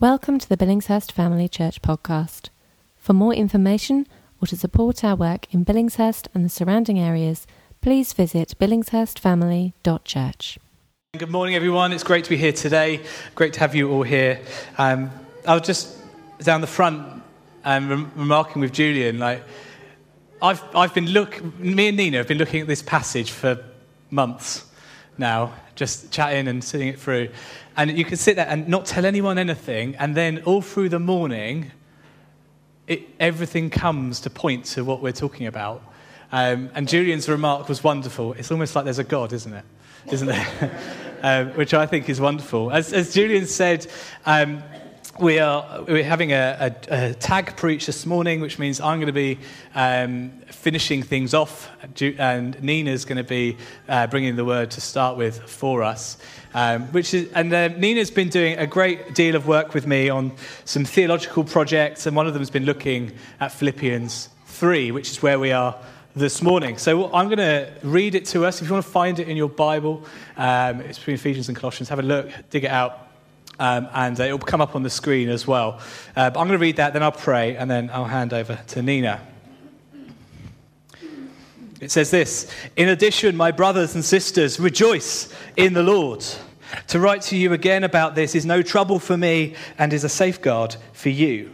Welcome to the Billingshurst Family Church podcast. For more information or to support our work in Billingshurst and the surrounding areas, please visit billingshurstfamily.church. Good morning, everyone. It's great to be here today. Great to have you all here. Um, I was just down the front um, rem- remarking with Julian, like, I've, I've been look, me and Nina have been looking at this passage for months now, just chatting and sitting it through. And you can sit there and not tell anyone anything, and then all through the morning, it, everything comes to point to what we're talking about. Um, and Julian's remark was wonderful. It's almost like there's a God, isn't it? Isn't there? um, which I think is wonderful. As, as Julian said, um, we are we're having a, a, a, tag preach this morning, which means I'm going to be um, finishing things off, and Nina's going to be uh, bringing the word to start with for us. Um, which is, and uh, Nina's been doing a great deal of work with me on some theological projects, and one of them has been looking at Philippians 3, which is where we are this morning. So I'm going to read it to us. If you want to find it in your Bible, um, it's between Ephesians and Colossians. Have a look, dig it out. Um, and uh, it will come up on the screen as well. Uh, but I'm going to read that, then I'll pray, and then I'll hand over to Nina. It says this In addition, my brothers and sisters, rejoice in the Lord. To write to you again about this is no trouble for me and is a safeguard for you.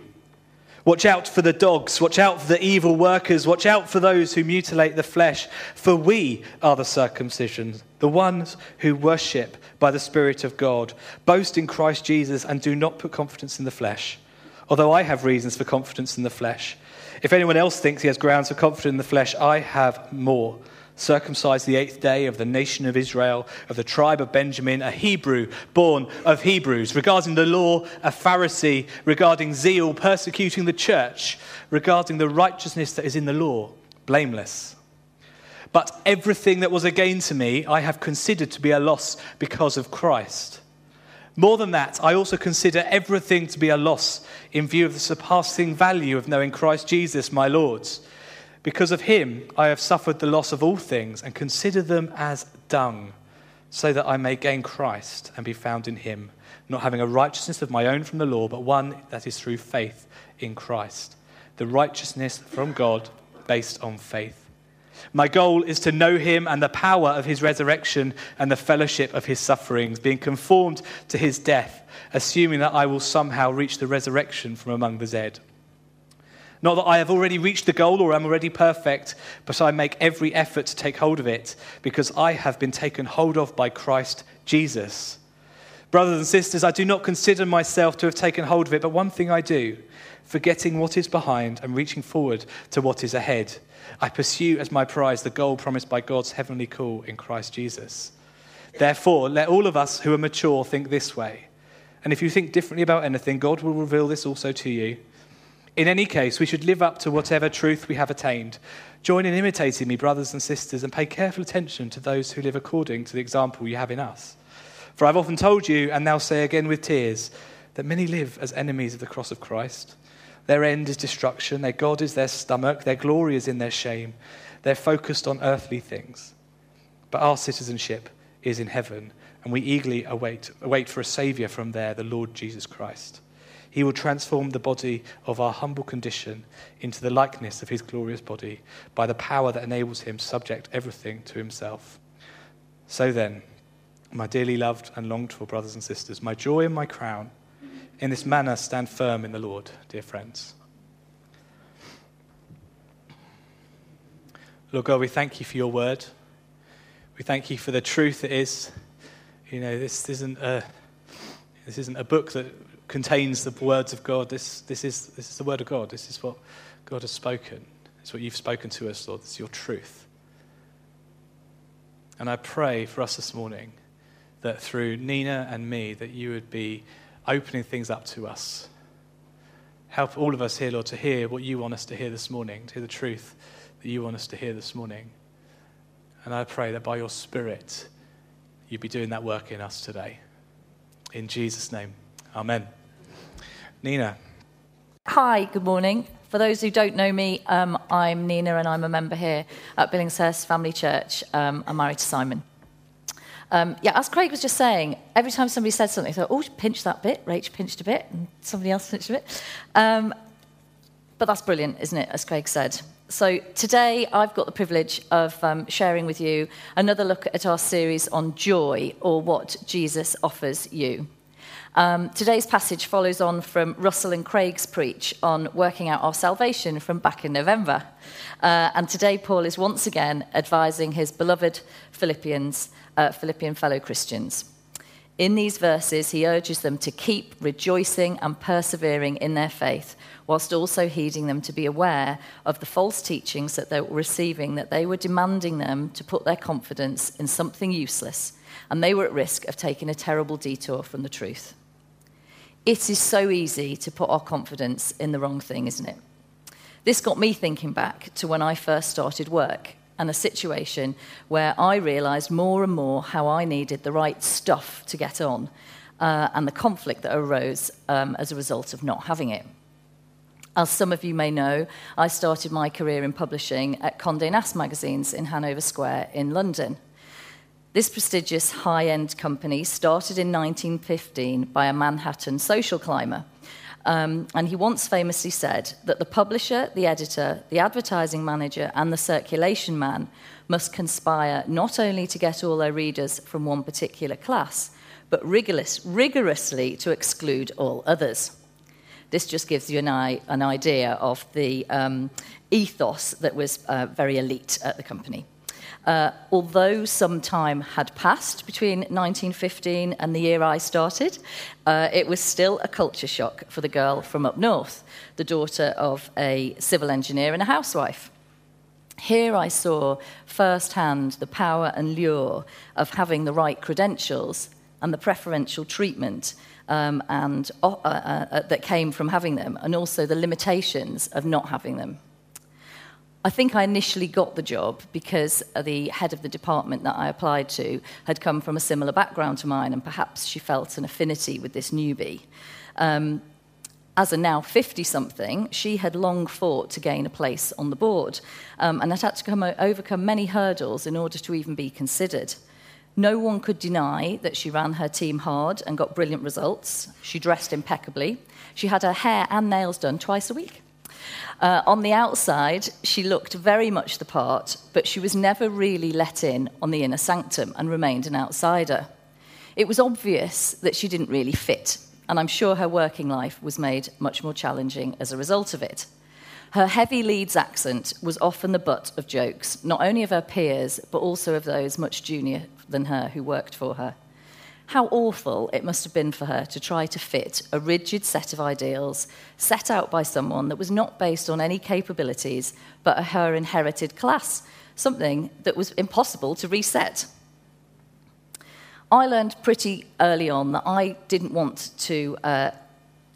Watch out for the dogs, watch out for the evil workers, watch out for those who mutilate the flesh, for we are the circumcision, the ones who worship by the Spirit of God, boast in Christ Jesus, and do not put confidence in the flesh. Although I have reasons for confidence in the flesh. If anyone else thinks he has grounds for confidence in the flesh, I have more circumcised the eighth day of the nation of Israel, of the tribe of Benjamin, a Hebrew born of Hebrews, regarding the law, a Pharisee, regarding zeal, persecuting the church, regarding the righteousness that is in the law, blameless. But everything that was a gain to me, I have considered to be a loss because of Christ. More than that, I also consider everything to be a loss in view of the surpassing value of knowing Christ Jesus, my Lord because of him, I have suffered the loss of all things and consider them as dung, so that I may gain Christ and be found in him, not having a righteousness of my own from the law, but one that is through faith in Christ, the righteousness from God based on faith. My goal is to know him and the power of his resurrection and the fellowship of his sufferings, being conformed to his death, assuming that I will somehow reach the resurrection from among the dead. Not that I have already reached the goal or am already perfect, but I make every effort to take hold of it because I have been taken hold of by Christ Jesus. Brothers and sisters, I do not consider myself to have taken hold of it, but one thing I do, forgetting what is behind and reaching forward to what is ahead. I pursue as my prize the goal promised by God's heavenly call in Christ Jesus. Therefore, let all of us who are mature think this way. And if you think differently about anything, God will reveal this also to you. In any case, we should live up to whatever truth we have attained. Join in imitating me, brothers and sisters, and pay careful attention to those who live according to the example you have in us. For I've often told you, and now say again with tears, that many live as enemies of the cross of Christ. Their end is destruction, their God is their stomach, their glory is in their shame. They're focused on earthly things. But our citizenship is in heaven, and we eagerly await, await for a Saviour from there, the Lord Jesus Christ. He will transform the body of our humble condition into the likeness of his glorious body by the power that enables him to subject everything to himself. So then, my dearly loved and longed for brothers and sisters, my joy and my crown, in this manner stand firm in the Lord, dear friends. Lord God, we thank you for your word. We thank you for the truth it is. You know, this isn't a, this isn't a book that contains the words of God. This, this, is, this is the word of God. This is what God has spoken. It's what you've spoken to us, Lord. It's your truth. And I pray for us this morning that through Nina and me, that you would be opening things up to us. Help all of us here, Lord, to hear what you want us to hear this morning, to hear the truth that you want us to hear this morning. And I pray that by your Spirit, you'd be doing that work in us today. In Jesus' name. Amen. Nina. Hi, good morning. For those who don't know me, um, I'm Nina and I'm a member here at Billingshurst Family Church. Um, I'm married to Simon. Um, yeah, as Craig was just saying, every time somebody said something, I thought, oh, pinch that bit, Rach pinched a bit, and somebody else pinched a bit. Um, but that's brilliant, isn't it, as Craig said? So today I've got the privilege of um, sharing with you another look at our series on joy, or what Jesus offers you. Um, today's passage follows on from Russell and Craig's preach on working out our salvation from back in November. Uh, and today, Paul is once again advising his beloved Philippians, uh, Philippian fellow Christians. In these verses, he urges them to keep rejoicing and persevering in their faith, whilst also heeding them to be aware of the false teachings that they were receiving, that they were demanding them to put their confidence in something useless, and they were at risk of taking a terrible detour from the truth. It is so easy to put our confidence in the wrong thing, isn't it? This got me thinking back to when I first started work and a situation where I realised more and more how I needed the right stuff to get on uh, and the conflict that arose um, as a result of not having it. As some of you may know, I started my career in publishing at Condé Nast magazines in Hanover Square in London. This prestigious high end company started in 1915 by a Manhattan social climber. Um, and he once famously said that the publisher, the editor, the advertising manager, and the circulation man must conspire not only to get all their readers from one particular class, but rigorous, rigorously to exclude all others. This just gives you an, an idea of the um, ethos that was uh, very elite at the company. Uh, although some time had passed between 1915 and the year I started, uh, it was still a culture shock for the girl from up north, the daughter of a civil engineer and a housewife. Here I saw firsthand the power and lure of having the right credentials and the preferential treatment um, and, uh, uh, uh that came from having them, and also the limitations of not having them. I think I initially got the job because the head of the department that I applied to had come from a similar background to mine, and perhaps she felt an affinity with this newbie. Um, as a now 50 something, she had long fought to gain a place on the board um, and had had to come, overcome many hurdles in order to even be considered. No one could deny that she ran her team hard and got brilliant results. She dressed impeccably. She had her hair and nails done twice a week. Uh, on the outside, she looked very much the part, but she was never really let in on the inner sanctum and remained an outsider. It was obvious that she didn't really fit, and I'm sure her working life was made much more challenging as a result of it. Her heavy Leeds accent was often the butt of jokes, not only of her peers, but also of those much junior than her who worked for her. How awful it must have been for her to try to fit a rigid set of ideals set out by someone that was not based on any capabilities but her inherited class, something that was impossible to reset. I learned pretty early on that I didn't want to uh,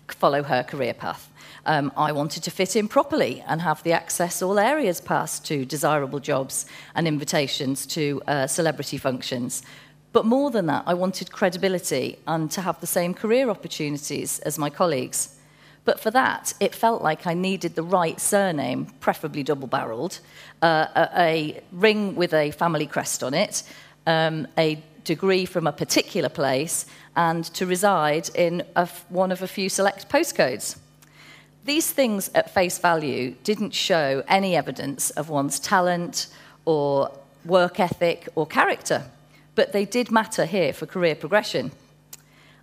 follow her career path. Um, I wanted to fit in properly and have the access all areas pass to desirable jobs and invitations to uh, celebrity functions, but more than that, I wanted credibility and to have the same career opportunities as my colleagues. But for that, it felt like I needed the right surname, preferably double barreled, uh, a, a, ring with a family crest on it, um, a degree from a particular place, and to reside in one of a few select postcodes. These things at face value didn't show any evidence of one's talent or work ethic or character but they did matter here for career progression.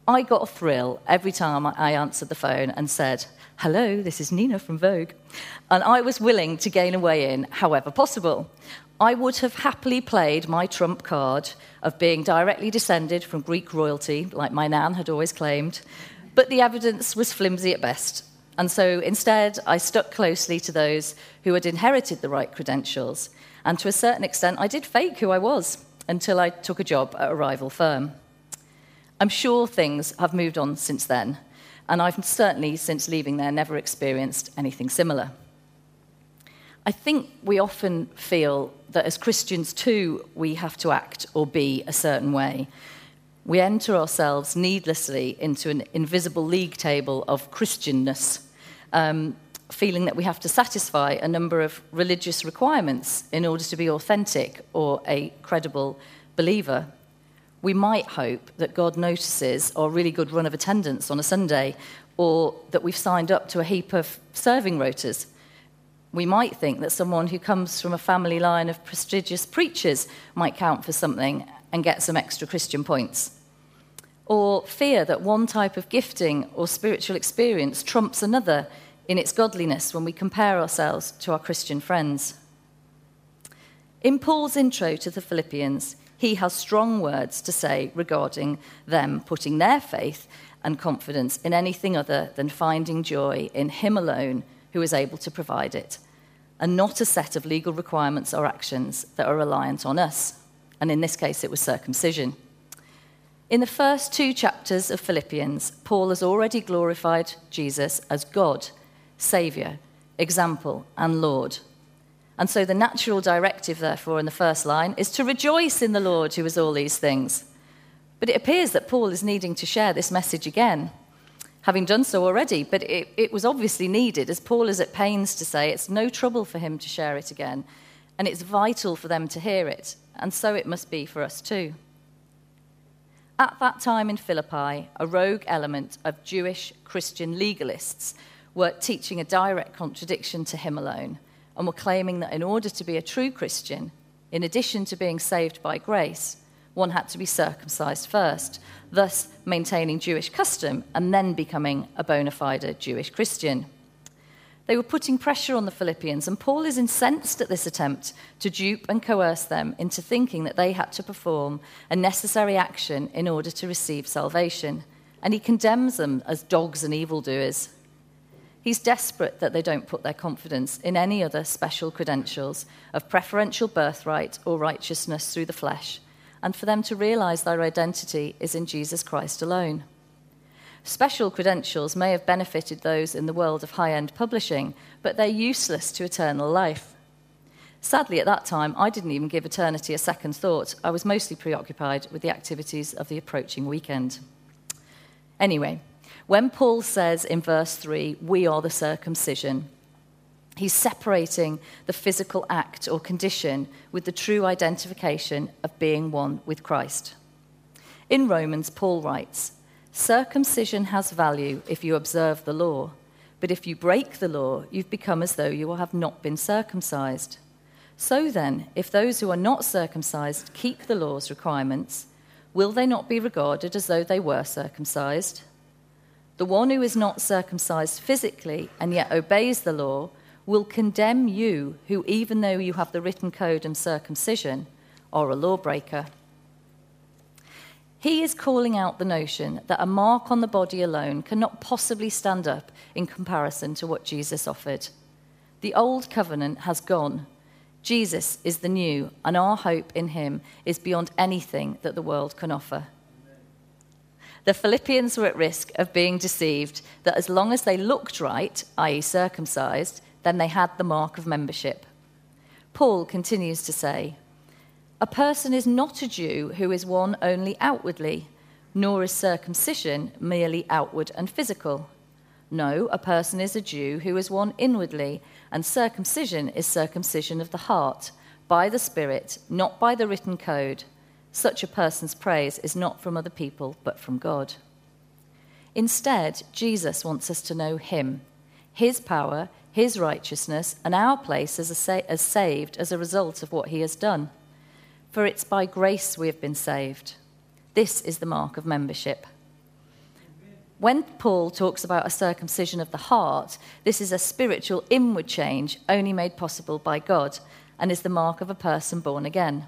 I got a thrill every time I answered the phone and said, Hello, this is Nina from Vogue. And I was willing to gain a way in however possible. I would have happily played my trump card of being directly descended from Greek royalty, like my nan had always claimed, but the evidence was flimsy at best. And so instead, I stuck closely to those who had inherited the right credentials. And to a certain extent, I did fake who I was until I took a job at a rival firm. I'm sure things have moved on since then, and I've certainly, since leaving there, never experienced anything similar. I think we often feel that as Christians too, we have to act or be a certain way. We enter ourselves needlessly into an invisible league table of Christianness. Um, feeling that we have to satisfy a number of religious requirements in order to be authentic or a credible believer. we might hope that God notices our really good run of attendance on a Sunday, or that we've signed up to a heap of serving rotas. We might think that someone who comes from a family line of prestigious preachers might count for something and get some extra Christian points. Or fear that one type of gifting or spiritual experience trumps another in its godliness when we compare ourselves to our Christian friends. In Paul's intro to the Philippians, he has strong words to say regarding them putting their faith and confidence in anything other than finding joy in Him alone who is able to provide it, and not a set of legal requirements or actions that are reliant on us. And in this case, it was circumcision. In the first two chapters of Philippians, Paul has already glorified Jesus as God, Saviour, example, and Lord. And so the natural directive, therefore, in the first line is to rejoice in the Lord who is all these things. But it appears that Paul is needing to share this message again, having done so already. But it, it, was obviously needed, as Paul is at pains to say, it's no trouble for him to share it again. And it's vital for them to hear it. And so it must be for us too. At that time in Philippi, a rogue element of Jewish Christian legalists were teaching a direct contradiction to him alone and were claiming that in order to be a true Christian, in addition to being saved by grace, one had to be circumcised first, thus maintaining Jewish custom and then becoming a bona fide Jewish Christian. They were putting pressure on the Philippians, and Paul is incensed at this attempt to dupe and coerce them into thinking that they had to perform a necessary action in order to receive salvation. And he condemns them as dogs and evildoers. He's desperate that they don't put their confidence in any other special credentials of preferential birthright or righteousness through the flesh, and for them to realize their identity is in Jesus Christ alone. Special credentials may have benefited those in the world of high end publishing, but they're useless to eternal life. Sadly, at that time, I didn't even give eternity a second thought. I was mostly preoccupied with the activities of the approaching weekend. Anyway, when Paul says in verse 3, we are the circumcision, he's separating the physical act or condition with the true identification of being one with Christ. In Romans, Paul writes, Circumcision has value if you observe the law, but if you break the law, you've become as though you have not been circumcised. So then, if those who are not circumcised keep the law's requirements, will they not be regarded as though they were circumcised? The one who is not circumcised physically and yet obeys the law will condemn you, who, even though you have the written code and circumcision, are a lawbreaker. He is calling out the notion that a mark on the body alone cannot possibly stand up in comparison to what Jesus offered. The old covenant has gone. Jesus is the new, and our hope in him is beyond anything that the world can offer. The Philippians were at risk of being deceived that as long as they looked right, i.e., circumcised, then they had the mark of membership. Paul continues to say, A person is not a Jew who is one only outwardly, nor is circumcision merely outward and physical. No, a person is a Jew who is one inwardly, and circumcision is circumcision of the heart, by the Spirit, not by the written code such a person's praise is not from other people, but from God. Instead, Jesus wants us to know Him, His power, His righteousness, and our place as, sa- as saved as a result of what He has done. For it's by grace we have been saved. This is the mark of membership. When Paul talks about a circumcision of the heart, this is a spiritual inward change only made possible by God and is the mark of a person born again.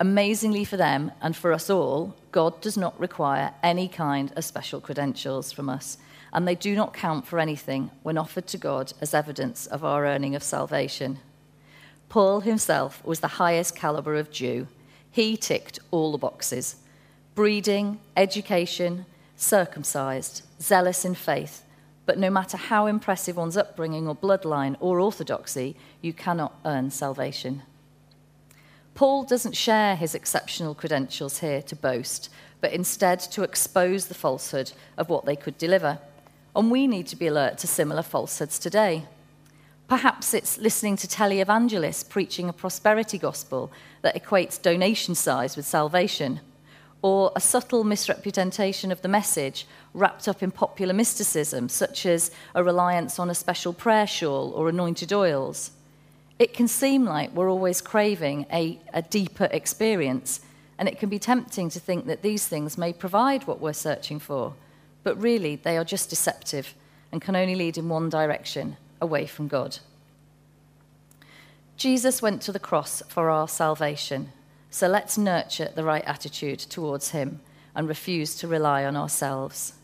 Amazingly for them and for us all, God does not require any kind of special credentials from us, and they do not count for anything when offered to God as evidence of our earning of salvation. Paul himself was the highest caliber of Jew. He ticked all the boxes breeding, education, circumcised, zealous in faith, But no matter how impressive one's upbringing or bloodline or orthodoxy, you cannot earn salvation. Paul doesn't share his exceptional credentials here to boast, but instead to expose the falsehood of what they could deliver. And we need to be alert to similar falsehoods today. Perhaps it's listening to televangelists preaching a prosperity gospel that equates donation size with salvation, or a subtle misrepresentation of the message wrapped up in popular mysticism, such as a reliance on a special prayer shawl or anointed oils. It can seem like we're always craving a, a deeper experience, and it can be tempting to think that these things may provide what we're searching for, but really they are just deceptive and can only lead in one direction away from God. Jesus went to the cross for our salvation, so let's nurture the right attitude towards Him and refuse to rely on ourselves.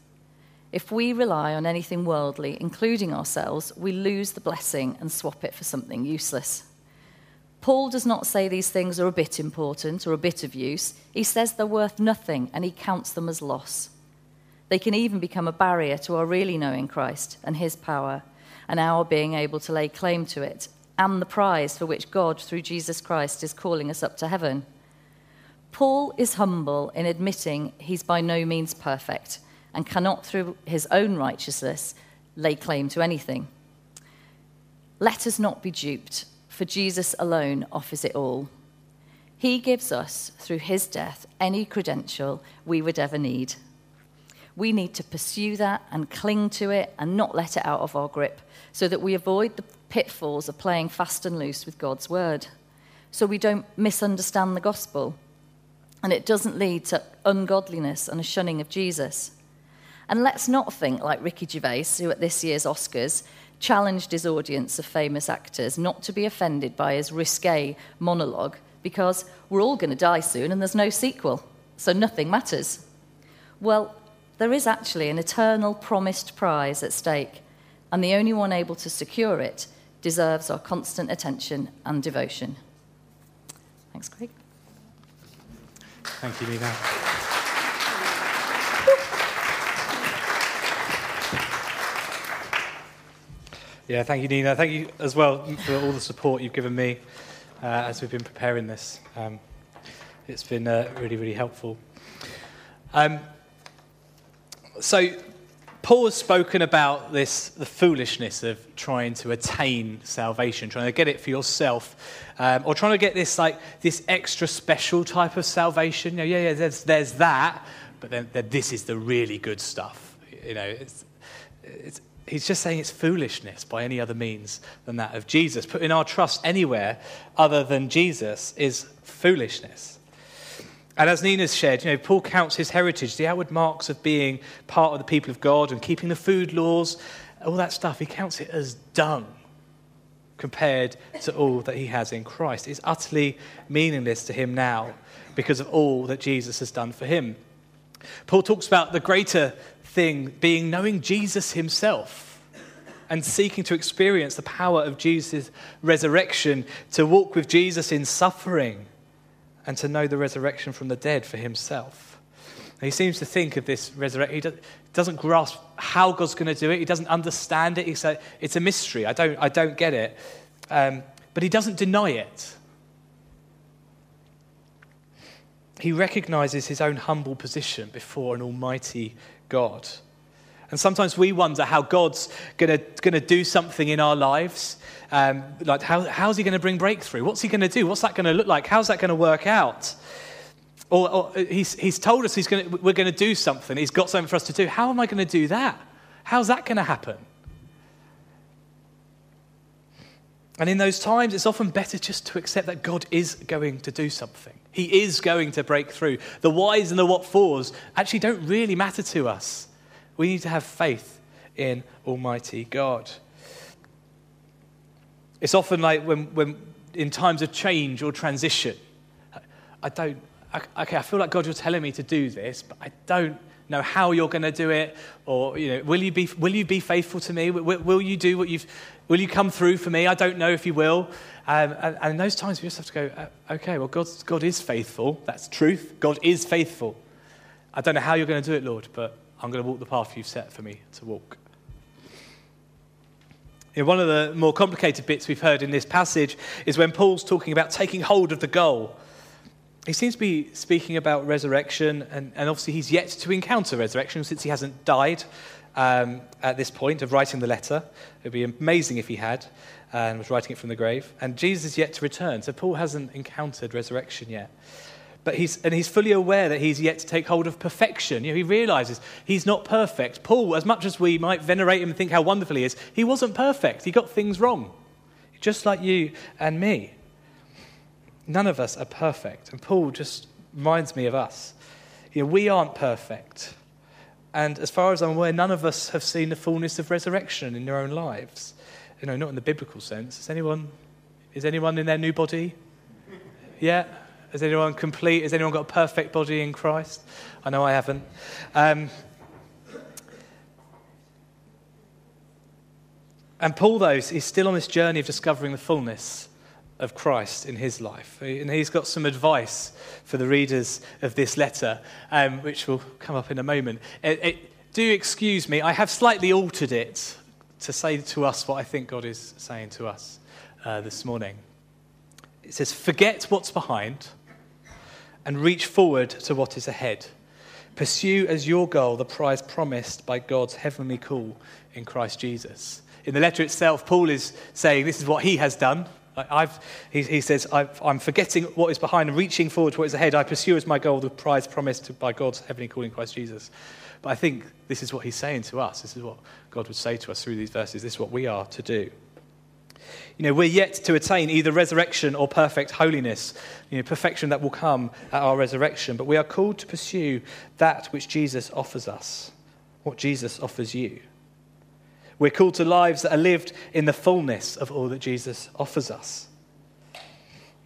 If we rely on anything worldly, including ourselves, we lose the blessing and swap it for something useless. Paul does not say these things are a bit important or a bit of use. He says they're worth nothing and he counts them as loss. They can even become a barrier to our really knowing Christ and his power and our being able to lay claim to it and the prize for which God, through Jesus Christ, is calling us up to heaven. Paul is humble in admitting he's by no means perfect and cannot, through his own righteousness, lay claim to anything. Let us not be duped, for Jesus alone offers it all. He gives us, through his death, any credential we would ever need. We need to pursue that and cling to it and not let it out of our grip so that we avoid the pitfalls of playing fast and loose with God's word. So we don't misunderstand the gospel and it doesn't lead to ungodliness and a shunning of Jesus. And let's not think like Ricky Gervais, who at this year's Oscars challenged his audience of famous actors not to be offended by his risque monologue because we're all going to die soon and there's no sequel, so nothing matters. Well, there is actually an eternal promised prize at stake, and the only one able to secure it deserves our constant attention and devotion. Thanks, Craig. Thank you, Nina. Yeah, thank you, Nina. Thank you as well for all the support you've given me uh, as we've been preparing this. Um, it's been uh, really, really helpful. Um, so, Paul has spoken about this, the foolishness of trying to attain salvation, trying to get it for yourself, um, or trying to get this like this extra special type of salvation. You know, yeah, yeah, there's, there's that, but then, then this is the really good stuff. You know, it's, it's, he's just saying it's foolishness by any other means than that of Jesus. Putting our trust anywhere other than Jesus is foolishness. And as Nina's shared, you know, Paul counts his heritage, the outward marks of being part of the people of God and keeping the food laws, all that stuff, he counts it as dung compared to all that he has in Christ. It's utterly meaningless to him now because of all that Jesus has done for him. Paul talks about the greater thing being knowing Jesus himself and seeking to experience the power of Jesus' resurrection, to walk with Jesus in suffering and to know the resurrection from the dead for himself. And he seems to think of this resurrection. He doesn't grasp how God's going to do it. He doesn't understand it. It's a, it's a mystery. I don't, I don't get it. Um, but he doesn't deny it. He recognizes his own humble position before an almighty God. And sometimes we wonder how God's going to do something in our lives. Um, like, how, how's he going to bring breakthrough? What's he going to do? What's that going to look like? How's that going to work out? Or, or he's, he's told us he's gonna, we're going to do something. He's got something for us to do. How am I going to do that? How's that going to happen? And in those times, it's often better just to accept that God is going to do something. He is going to break through. The whys and the what fors actually don't really matter to us. We need to have faith in Almighty God. It's often like when, when in times of change or transition, I don't, okay, I feel like God, you're telling me to do this, but I don't know how you're going to do it, or you know, will you be, will you be faithful to me? Will, will you do what you've, will you come through for me? I don't know if you will. Um, and, and, in those times, we just have to go, uh, okay, well, God, God is faithful. That's truth. God is faithful. I don't know how you're going to do it, Lord, but I'm going to walk the path you've set for me to walk. You know, one of the more complicated bits we've heard in this passage is when Paul's talking about taking hold of the goal. He seems to be speaking about resurrection, and, and obviously he's yet to encounter resurrection since he hasn't died um, at this point of writing the letter. It would be amazing if he had and was writing it from the grave. And Jesus is yet to return, so Paul hasn't encountered resurrection yet. But he's, and he's fully aware that he's yet to take hold of perfection. You know, he realizes he's not perfect. Paul, as much as we might venerate him and think how wonderful he is, he wasn't perfect. He got things wrong, just like you and me. None of us are perfect. And Paul just reminds me of us. You know, we aren't perfect. And as far as I'm aware, none of us have seen the fullness of resurrection in their own lives. You know, not in the biblical sense. Is anyone, is anyone in their new body? Yeah? Has anyone complete? Has anyone got a perfect body in Christ? I know I haven't. Um, and Paul, though, is still on this journey of discovering the fullness of Christ in his life. And he's got some advice for the readers of this letter, um, which will come up in a moment. It, it, do excuse me, I have slightly altered it to say to us what I think God is saying to us uh, this morning. It says, Forget what's behind and reach forward to what is ahead. Pursue as your goal the prize promised by God's heavenly call in Christ Jesus. In the letter itself, Paul is saying this is what he has done. He, he, says, i am forgetting what is behind and reaching forward to what is ahead. I pursue as my goal the prize promised by God's heavenly calling Christ Jesus. But I think this is what he's saying to us. This is what God would say to us through these verses. This is what we are to do. You know, we're yet to attain either resurrection or perfect holiness, you know, perfection that will come at our resurrection, but we are called to pursue that which Jesus offers us, what Jesus offers you. We're called to lives that are lived in the fullness of all that Jesus offers us.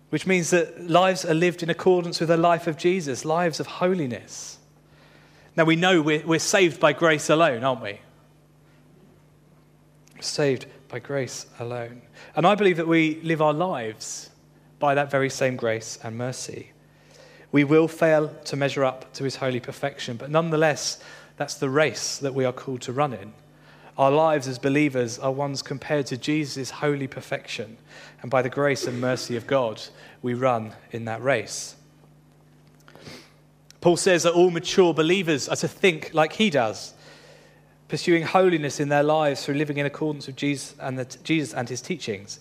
Which means that lives are lived in accordance with the life of Jesus, lives of holiness. Now, we know we're, we're saved by grace alone, aren't we? saved by grace alone. And I believe that we live our lives by that very same grace and mercy. We will fail to measure up to his holy perfection, but nonetheless, that's the race that we are called to run in. Our lives as believers are ones compared to Jesus' holy perfection, and by the grace and mercy of God, we run in that race. Paul says that all mature believers are to think like he does pursuing holiness in their lives through living in accordance with Jesus and, the, Jesus and his teachings.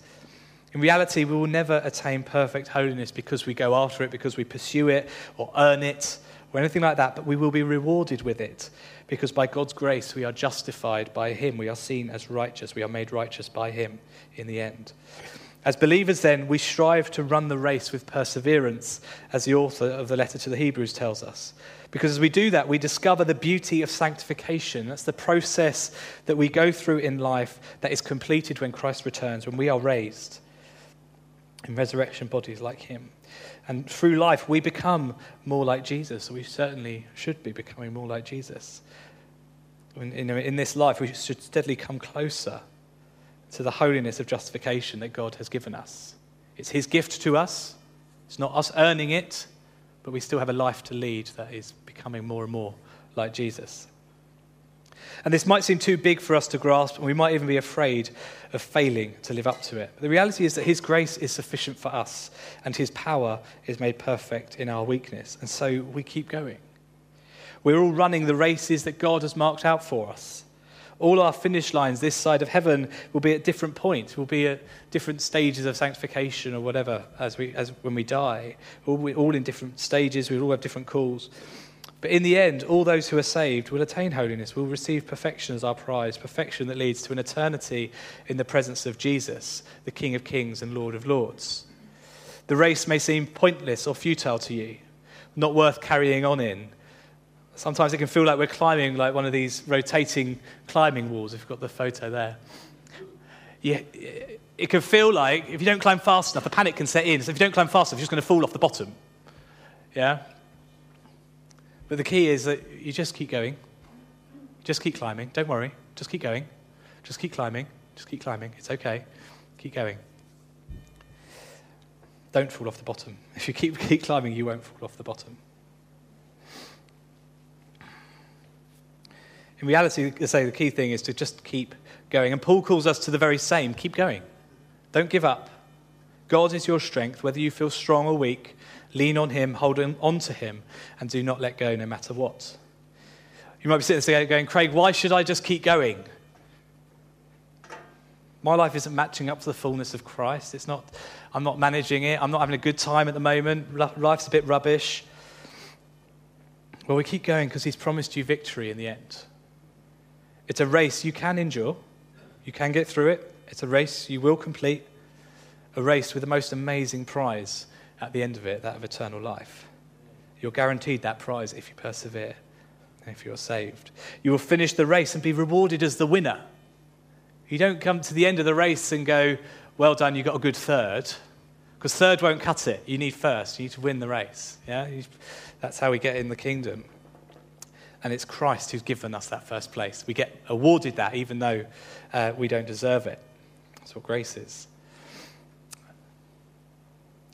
In reality, we will never attain perfect holiness because we go after it, because we pursue it or earn it or anything like that, but we will be rewarded with it because by God's grace we are justified by Him. We are seen as righteous. We are made righteous by Him in the end. As believers, then, we strive to run the race with perseverance, as the author of the letter to the Hebrews tells us. Because as we do that, we discover the beauty of sanctification. That's the process that we go through in life that is completed when Christ returns, when we are raised in resurrection bodies like Him. And through life, we become more like Jesus. We certainly should be becoming more like Jesus. In, in, in this life, we should steadily come closer to the holiness of justification that God has given us. It's His gift to us, it's not us earning it, but we still have a life to lead that is becoming more and more like Jesus. And this might seem too big for us to grasp, and we might even be afraid of failing to live up to it. But the reality is that His grace is sufficient for us, and His power is made perfect in our weakness. And so we keep going. We're all running the races that God has marked out for us. All our finish lines this side of heaven will be at different points, will be at different stages of sanctification or whatever as, we, as when we die. All, all in different stages, we all have different calls. But in the end, all those who are saved will attain holiness, will receive perfection as our prize, perfection that leads to an eternity in the presence of Jesus, the King of kings and Lord of lords. The race may seem pointless or futile to you, not worth carrying on in. Sometimes it can feel like we're climbing like one of these rotating climbing walls, if you've got the photo there. Yeah, it can feel like if you don't climb fast enough, the panic can set in. So if you don't climb fast enough, you're just going to fall off the bottom. Yeah? But the key is that you just keep going. Just keep climbing. Don't worry. Just keep going. Just keep climbing. Just keep climbing. It's okay. Keep going. Don't fall off the bottom. If you keep, keep climbing, you won't fall off the bottom. In reality, I say the key thing is to just keep going. And Paul calls us to the very same keep going. Don't give up. God is your strength, whether you feel strong or weak. Lean on Him, hold on to Him, and do not let go no matter what. You might be sitting there going, Craig, why should I just keep going? My life isn't matching up to the fullness of Christ. It's not, I'm not managing it. I'm not having a good time at the moment. Life's a bit rubbish. Well, we keep going because He's promised you victory in the end. It's a race you can endure, you can get through it. It's a race you will complete, a race with the most amazing prize at the end of it, that of eternal life. You're guaranteed that prize if you persevere if you're saved. You will finish the race and be rewarded as the winner. You don't come to the end of the race and go, Well done, you got a good third. Because third won't cut it. You need first. You need to win the race. Yeah? That's how we get in the kingdom. And it's Christ who's given us that first place. We get awarded that even though uh, we don't deserve it. That's what grace is.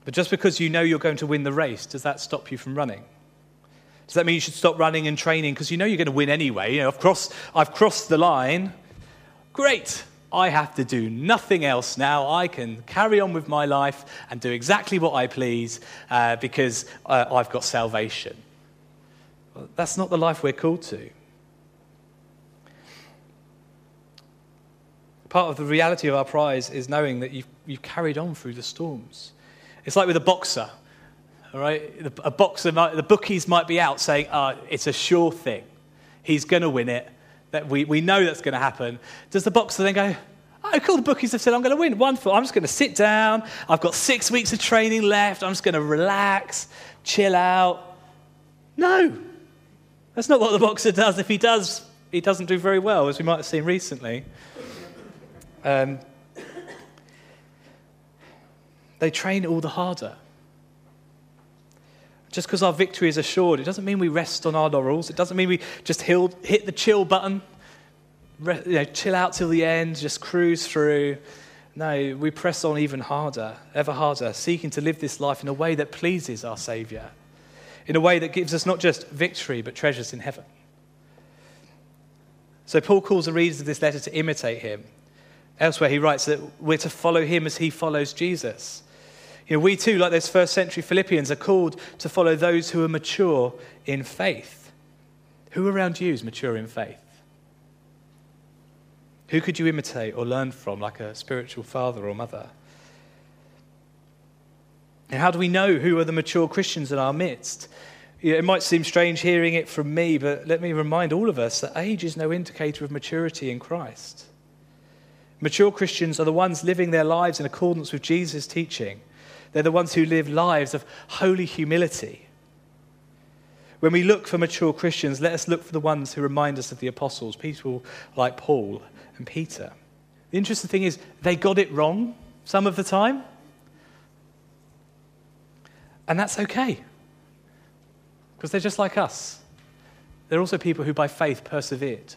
But just because you know you're going to win the race, does that stop you from running? Does that mean you should stop running and training because you know you're going to win anyway? You know, I've crossed, I've crossed the line. Great. I have to do nothing else now. I can carry on with my life and do exactly what I please uh, because uh, I've got salvation. Well, that's not the life we're called to. Part of the reality of our prize is knowing that you've, you've carried on through the storms. It's like with a boxer. All right? A boxer, might, the bookies might be out saying, oh, it's a sure thing. He's going to win it. That we, we know that's going to happen. Does the boxer then go, oh, cool, the bookies have said I'm going to win. One Wonderful. I'm just going to sit down. I've got six weeks of training left. I'm just going to relax, chill out. No. That's not what the boxer does. If he does, he doesn't do very well, as we might have seen recently. Um, they train all the harder. Just because our victory is assured, it doesn't mean we rest on our laurels. It doesn't mean we just hit the chill button, you know, chill out till the end, just cruise through. No, we press on even harder, ever harder, seeking to live this life in a way that pleases our Saviour, in a way that gives us not just victory, but treasures in heaven. So, Paul calls the readers of this letter to imitate him. Elsewhere, he writes that we're to follow him as he follows Jesus. You know, we too, like those first century Philippians, are called to follow those who are mature in faith. Who around you is mature in faith? Who could you imitate or learn from, like a spiritual father or mother? And how do we know who are the mature Christians in our midst? It might seem strange hearing it from me, but let me remind all of us that age is no indicator of maturity in Christ. Mature Christians are the ones living their lives in accordance with Jesus' teaching they're the ones who live lives of holy humility. When we look for mature Christians, let us look for the ones who remind us of the apostles, people like Paul and Peter. The interesting thing is, they got it wrong some of the time. And that's okay, because they're just like us. They're also people who, by faith, persevered.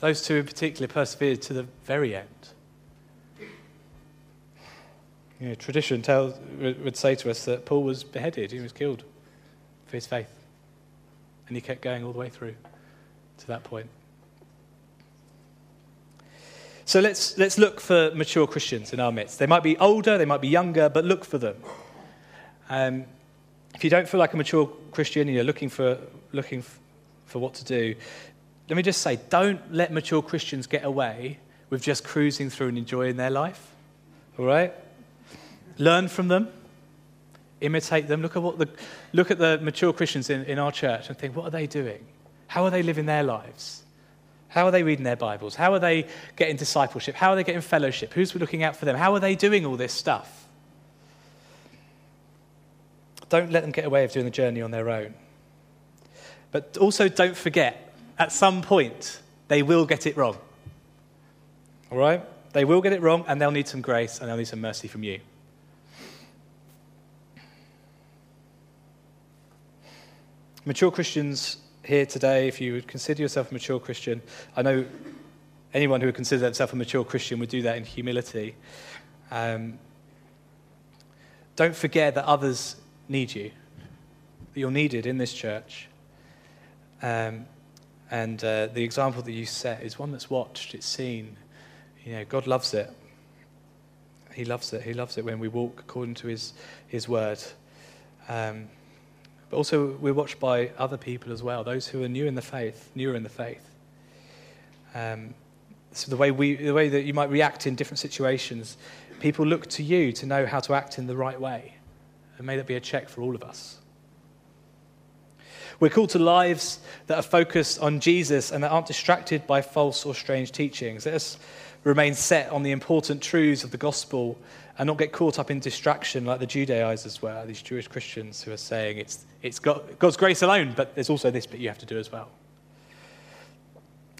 Those two in particular persevered to the very end. You know, tradition would say to us that Paul was beheaded, he was killed for his faith. And he kept going all the way through to that point. So let's, let's look for mature Christians in our midst. They might be older, they might be younger, but look for them. Um, if you don't feel like a mature Christian and you're looking for, looking for what to do, let me just say don't let mature Christians get away with just cruising through and enjoying their life. All right? Learn from them, imitate them. Look at, what the, look at the mature Christians in, in our church and think, what are they doing? How are they living their lives? How are they reading their Bibles? How are they getting discipleship? How are they getting fellowship? Who's looking out for them? How are they doing all this stuff? Don't let them get away with doing the journey on their own. But also don't forget, at some point, they will get it wrong. All right? They will get it wrong, and they'll need some grace and they'll need some mercy from you. Mature Christians here today, if you would consider yourself a mature Christian, I know anyone who would consider themselves a mature Christian would do that in humility. Um, don't forget that others need you, that you're needed in this church. Um, And uh, the example that you set is one that's watched, it's seen. You know, God loves it. He loves it. He loves it when we walk according to His, his word. Um, but also, we're watched by other people as well, those who are new in the faith, newer in the faith. Um, so the way, we, the way that you might react in different situations, people look to you to know how to act in the right way. And may that be a check for all of us. We're called to lives that are focused on Jesus and that aren't distracted by false or strange teachings. Let us remain set on the important truths of the gospel and not get caught up in distraction like the Judaizers were, these Jewish Christians who are saying it's, it's God's grace alone, but there's also this bit you have to do as well.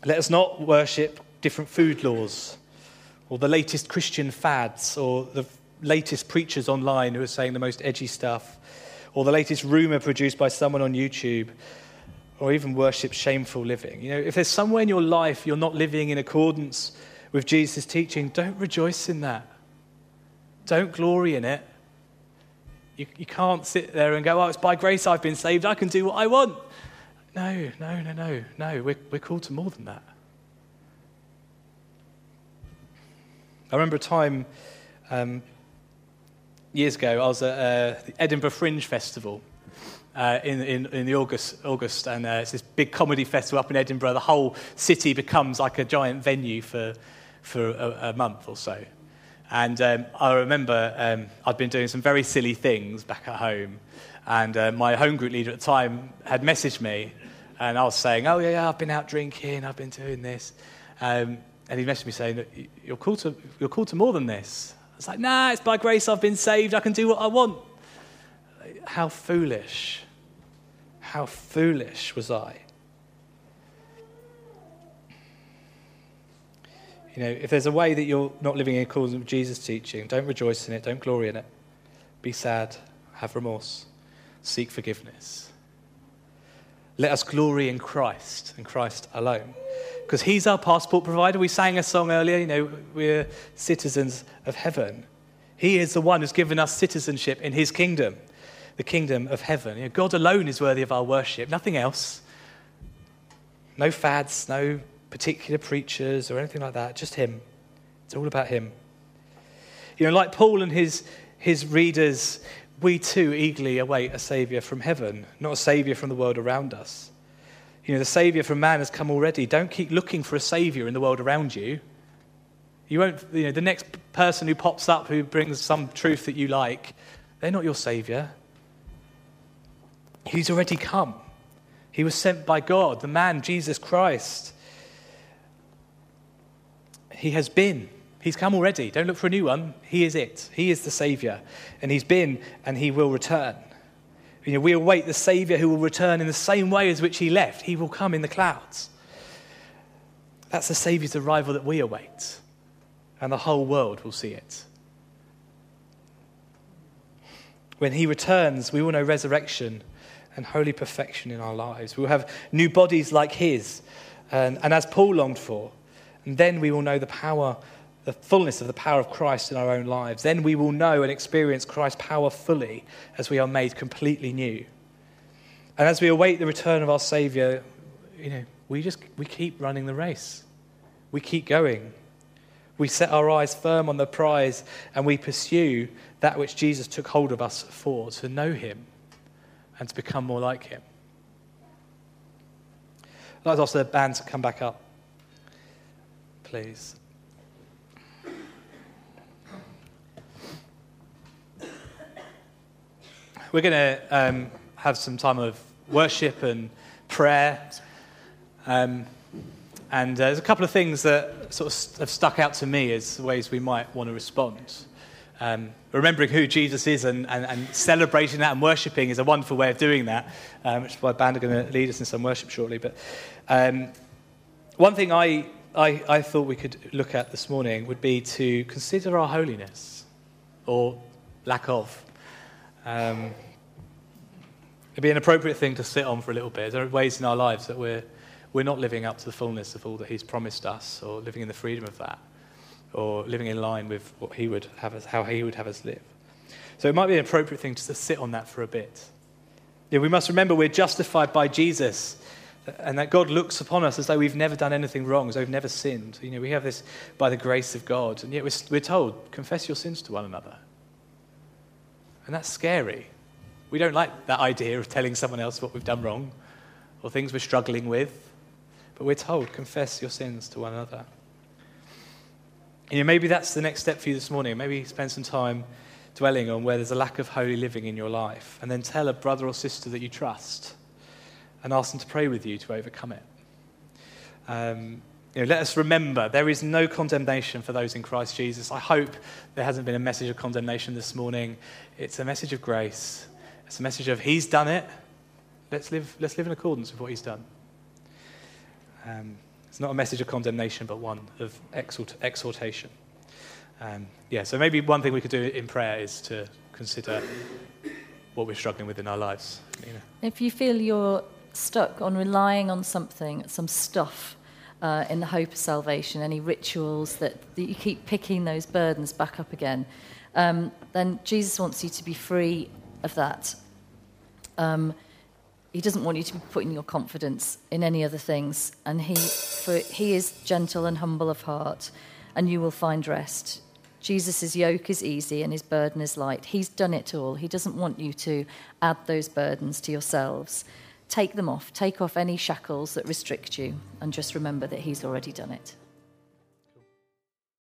Let us not worship different food laws or the latest Christian fads or the latest preachers online who are saying the most edgy stuff or the latest rumor produced by someone on YouTube or even worship shameful living. You know, if there's somewhere in your life you're not living in accordance with Jesus' teaching, don't rejoice in that. Don't glory in it. You, you can't sit there and go, oh, it's by grace I've been saved. I can do what I want. No, no, no, no, no. We're, we're called to more than that. I remember a time um, years ago, I was at uh, the Edinburgh Fringe Festival. Uh, in, in, in, the August, August and uh, it's this big comedy festival up in Edinburgh. The whole city becomes like a giant venue for, for a, a month or so. And um, I remember um, I'd been doing some very silly things back at home. And uh, my home group leader at the time had messaged me. And I was saying, Oh, yeah, yeah I've been out drinking, I've been doing this. Um, and he messaged me saying, you're called, to, you're called to more than this. I was like, Nah, it's by grace I've been saved, I can do what I want. How foolish. How foolish was I? You know, if there's a way that you're not living in accordance with Jesus' teaching, don't rejoice in it, don't glory in it. Be sad, have remorse, seek forgiveness. Let us glory in Christ and Christ alone. Because he's our passport provider. We sang a song earlier, you know, we're citizens of heaven. He is the one who's given us citizenship in his kingdom, the kingdom of heaven. You know, God alone is worthy of our worship, nothing else. No fads, no particular preachers or anything like that, just him. It's all about him. You know, like Paul and his, his readers, we too eagerly await a Saviour from heaven, not a Saviour from the world around us. You know, the Saviour from man has come already. Don't keep looking for a Saviour in the world around you. You won't, you know, the next person who pops up who brings some truth that you like, they're not your Saviour. He's already come. He was sent by God, the man, Jesus Christ. He has been. He's come already. Don't look for a new one. He is it. He is the Saviour. And He's been and He will return. You know, we await the Saviour who will return in the same way as which He left. He will come in the clouds. That's the Saviour's arrival that we await. And the whole world will see it. When He returns, we will know resurrection and holy perfection in our lives. We will have new bodies like His. And, and as Paul longed for, and then we will know the power, the fullness of the power of Christ in our own lives. Then we will know and experience Christ's power fully as we are made completely new. And as we await the return of our Saviour, you know, we just we keep running the race. We keep going. We set our eyes firm on the prize and we pursue that which Jesus took hold of us for, to know him and to become more like him. I'd like to ask the band to come back up please. We're going to um, have some time of worship and prayer. Um, and uh, there's a couple of things that sort of have stuck out to me as ways we might want to respond. Um, remembering who Jesus is and, and, and, celebrating that and worshipping is a wonderful way of doing that, um, which is why band are going to lead us in some worship shortly. But um, one thing I I, I thought we could look at this morning would be to consider our holiness or lack of. Um, it'd be an appropriate thing to sit on for a little bit. There are ways in our lives that we're, we're not living up to the fullness of all that He's promised us, or living in the freedom of that, or living in line with what He would have us, how He would have us live. So it might be an appropriate thing just to sit on that for a bit. Yeah, we must remember we're justified by Jesus and that God looks upon us as though we've never done anything wrong, as though we've never sinned. You know, we have this by the grace of God, and yet we're, we're told, confess your sins to one another. And that's scary. We don't like that idea of telling someone else what we've done wrong or things we're struggling with, but we're told, confess your sins to one another. You know, maybe that's the next step for you this morning. Maybe spend some time dwelling on where there's a lack of holy living in your life, and then tell a brother or sister that you trust and ask them to pray with you to overcome it. Um, you know, let us remember there is no condemnation for those in Christ Jesus. I hope there hasn't been a message of condemnation this morning. It's a message of grace. It's a message of He's done it. Let's live, let's live in accordance with what He's done. Um, it's not a message of condemnation, but one of exhort, exhortation. Um, yeah, so maybe one thing we could do in prayer is to consider what we're struggling with in our lives. If you feel you're stuck on relying on something, some stuff uh, in the hope of salvation, any rituals that, that you keep picking those burdens back up again, um, then Jesus wants you to be free of that. Um, he doesn't want you to be putting your confidence in any other things, and he, for, he is gentle and humble of heart, and you will find rest. Jesus' yoke is easy and his burden is light. He's done it all. He doesn't want you to add those burdens to yourselves. Take them off. Take off any shackles that restrict you, and just remember that he's already done it.